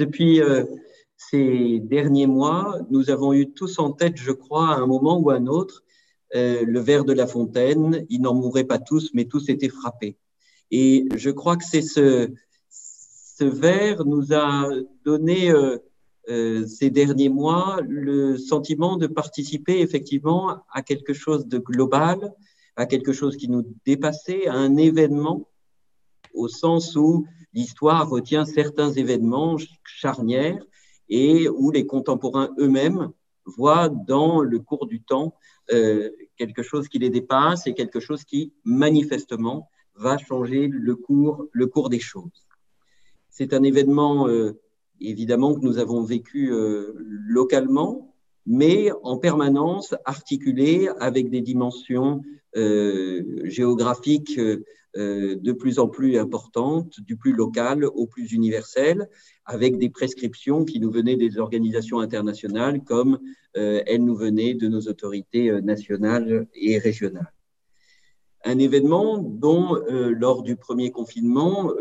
depuis euh, ces derniers mois, nous avons eu tous en tête, je crois, à un moment ou à un autre, euh, le verre de la fontaine. Ils n'en mouraient pas tous, mais tous étaient frappés. Et je crois que c'est ce, ce verre nous a donné euh, ces derniers mois le sentiment de participer effectivement à quelque chose de global, à quelque chose qui nous dépassait, à un événement au sens où l'histoire retient certains événements charnières et où les contemporains eux-mêmes voient dans le cours du temps euh, quelque chose qui les dépasse et quelque chose qui manifestement va changer le cours, le cours des choses. C'est un événement euh, évidemment que nous avons vécu euh, localement, mais en permanence articulé avec des dimensions euh, géographiques euh, de plus en plus importantes, du plus local au plus universel, avec des prescriptions qui nous venaient des organisations internationales comme elles nous venaient de nos autorités nationales et régionales. Un événement dont, lors du premier confinement,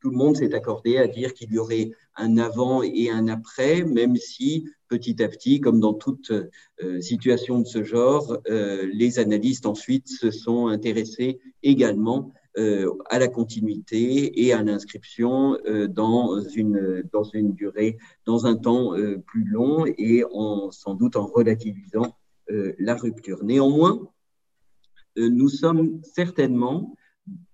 tout le monde s'est accordé à dire qu'il y aurait un avant et un après, même si petit à petit, comme dans toute euh, situation de ce genre, euh, les analystes ensuite se sont intéressés également euh, à la continuité et à l'inscription dans, une, dans une durée, dans un temps plus long et en, sans doute en relativisant la rupture. Néanmoins, nous sommes certainement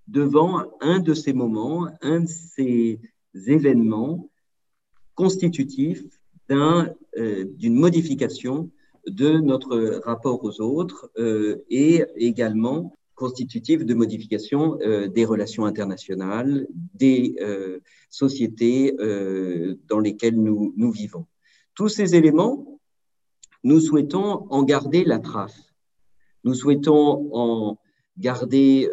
devant un de ces moments, un de ces événements constitutif euh, d'une modification de notre rapport aux autres euh, et également constitutif de modification euh, des relations internationales, des sociétés dans lesquelles nous, nous vivons. Tous ces éléments, nous souhaitons en garder la trace. Nous souhaitons en garder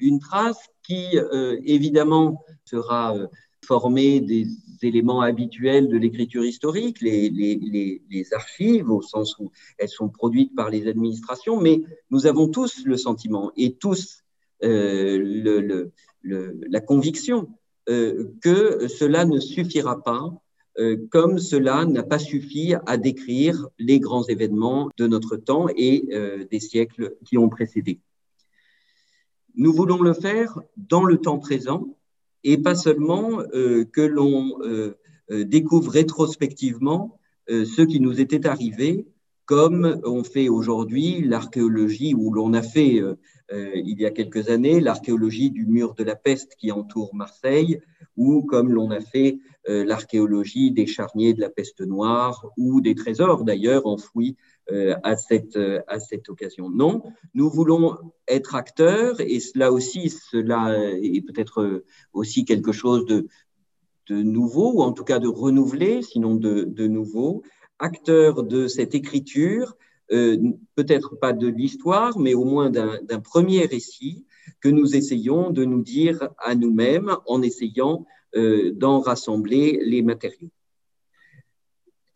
une trace qui, évidemment, sera formée des éléments habituels de l'écriture historique, les, les, les, archives, au sens où elles sont produites par les administrations, mais nous avons tous le sentiment et tous euh, le, le, la conviction euh, que cela ne suffira pas, euh, comme cela n'a pas suffi à décrire les grands événements de notre temps et euh, des siècles qui ont précédé. Nous voulons le faire dans le temps présent, et pas seulement euh, que l'on euh, euh, découvre rétrospectivement ce qui nous était arrivé, comme on fait aujourd'hui l'archéologie, où l'on a fait il y a quelques années l'archéologie du mur de la peste qui entoure Marseille, ou comme l'on a fait l'archéologie des charniers de la peste noire, ou des trésors d'ailleurs enfouis à, cette, euh, à cette occasion. Non, nous voulons être acteurs et cela aussi, cela est peut-être aussi quelque chose de, de nouveau, ou en tout cas de renouvelé, sinon de, de nouveau, acteurs de cette écriture, euh, peut-être pas de l'histoire, mais au moins d'un premier récit que nous essayons de nous dire à nous-mêmes en essayant d'en rassembler les matériaux.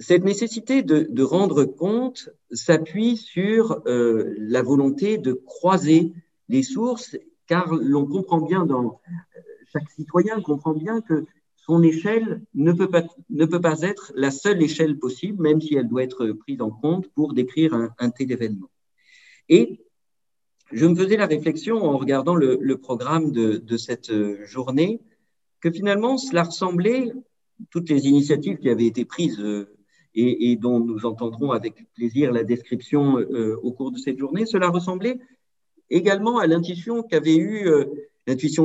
Cette nécessité de, rendre compte s'appuie sur euh, la volonté de croiser les sources, car l'on comprend bien dans chaque citoyen comprend bien que son échelle ne peut, pas, ne peut pas être la seule échelle possible, même si elle doit être prise en compte pour décrire un, tel événement. Et je me faisais la réflexion en regardant le, programme de, de, cette journée que finalement cela ressemblait, toutes les initiatives qui avaient été prises et, dont nous entendrons avec plaisir la description euh, au cours de cette journée, cela ressemblait également à l'intuition qu'avait eu, euh,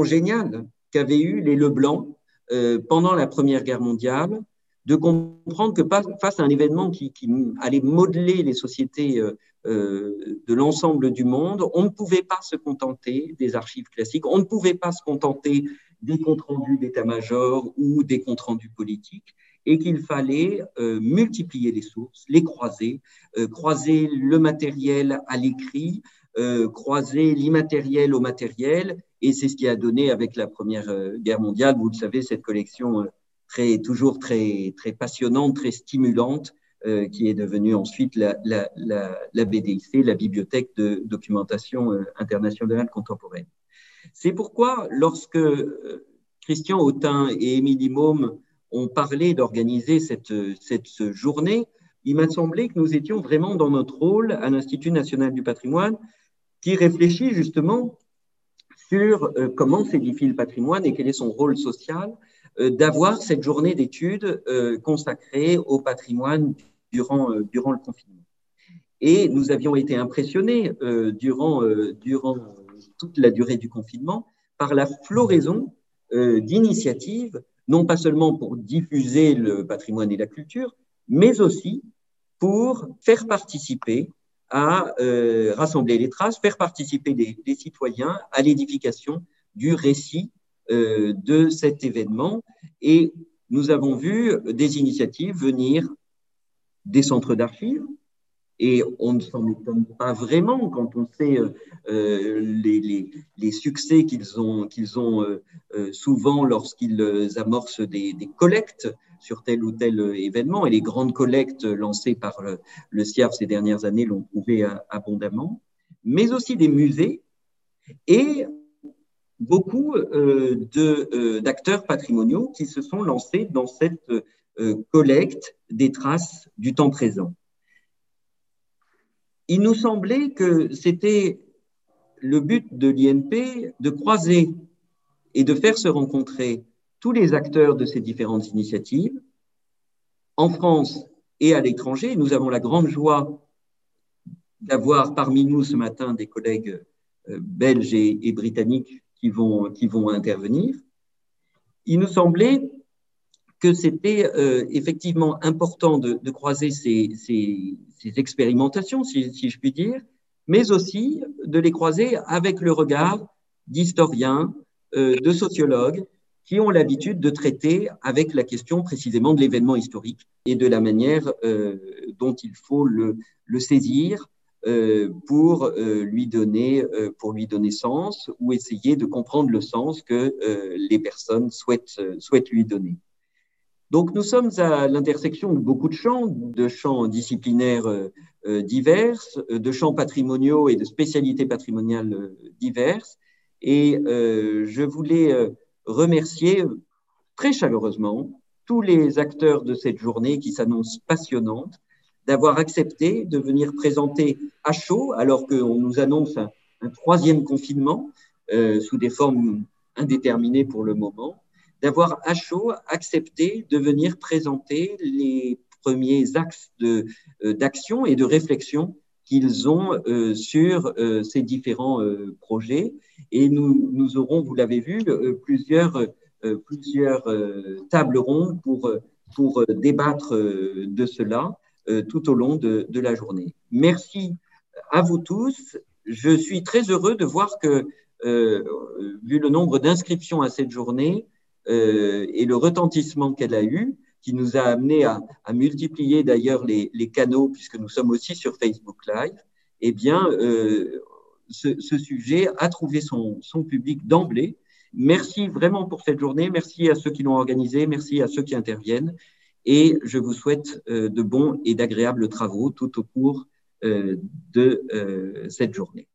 géniale qu'avaient eu les Leblanc euh, pendant la Première Guerre mondiale, de comprendre que face à un événement qui, qui allait modeler les sociétés de l'ensemble du monde, on ne pouvait pas se contenter des archives classiques, on ne pouvait pas se contenter des comptes rendus d'état-major ou des comptes rendus politiques et qu'il fallait euh, multiplier les sources, les croiser, euh, croiser le matériel à l'écrit, euh, croiser l'immatériel au matériel, et c'est ce qui a donné avec la Première Guerre mondiale, vous le savez, cette collection très, toujours très, très passionnante, très stimulante, qui est devenue ensuite la, BDIC, la Bibliothèque de documentation internationale contemporaine. C'est pourquoi, lorsque Christian Autin et Émilie Môme ont parlé d'organiser cette, cette journée, il m'a semblé que nous étions vraiment dans notre rôle à l'Institut national du patrimoine qui réfléchit justement sur euh, comment s'édifie le patrimoine et quel est son rôle social, euh, d'avoir cette journée d'études euh, consacrée au patrimoine durant, durant le confinement. Et nous avions été impressionnés durant, durant toute la durée du confinement par la floraison d'initiatives, non pas seulement pour diffuser le patrimoine et la culture, mais aussi pour faire participer à euh, rassembler les traces, faire participer les, citoyens à l'édification du récit euh, de cet événement. Et nous avons vu des initiatives venir des centres d'archives, et on ne s'en étonne pas vraiment quand on sait euh, les, les, succès qu'ils ont, qu'ils ont souvent lorsqu'ils amorcent des, collectes sur tel ou tel événement. Et les grandes collectes lancées par le, le CIAF ces dernières années l'ont prouvé abondamment, mais aussi des musées et beaucoup euh, euh, d'acteurs patrimoniaux qui se sont lancés dans cette euh, collecte des traces du temps présent. Il nous semblait que c'était le but de l'INP de croiser et de faire se rencontrer tous les acteurs de ces différentes initiatives. En France et à l'étranger, nous avons la grande joie d'avoir parmi nous ce matin des collègues euh, belges et, britanniques qui vont, qui vont intervenir. Il nous semblait que c'était euh, effectivement important de, croiser ces, ces, expérimentations, si, si, je puis dire, mais aussi de les croiser avec le regard d'historiens, euh, de sociologues, qui ont l'habitude de traiter avec la question précisément de l'événement historique et de la manière euh, dont il faut le, le saisir euh, pour, euh, lui donner, euh, pour lui donner sens ou essayer de comprendre le sens que euh, les personnes souhaitent, souhaitent lui donner. Donc nous sommes à l'intersection de beaucoup de champs, de champs disciplinaires divers, de champs patrimoniaux et de spécialités patrimoniales diverses. Et je voulais remercier très chaleureusement tous les acteurs de cette journée qui s'annonce passionnante d'avoir accepté de venir présenter à chaud, alors qu'on nous annonce un, troisième confinement euh, sous des formes indéterminées pour le moment, d'avoir à chaud accepté de venir présenter les premiers axes euh, d'action et de réflexion qu'ils ont euh, sur euh, ces différents projets. Et nous, nous aurons, vous l'avez vu, plusieurs, plusieurs tables rondes pour, pour débattre de cela tout au long de, de, la journée. Merci à vous tous. Je suis très heureux de voir que, vu le nombre d'inscriptions à cette journée et le retentissement qu'elle a eu, qui nous a amené à, multiplier d'ailleurs les, canaux, puisque nous sommes aussi sur Facebook Live, eh bien, euh, ce, sujet a trouvé son, son public d'emblée. Merci vraiment pour cette journée. Merci à ceux qui l'ont organisée. Merci à ceux qui interviennent. Et je vous souhaite euh, de bons et d'agréables travaux tout au cours euh, de euh, cette journée.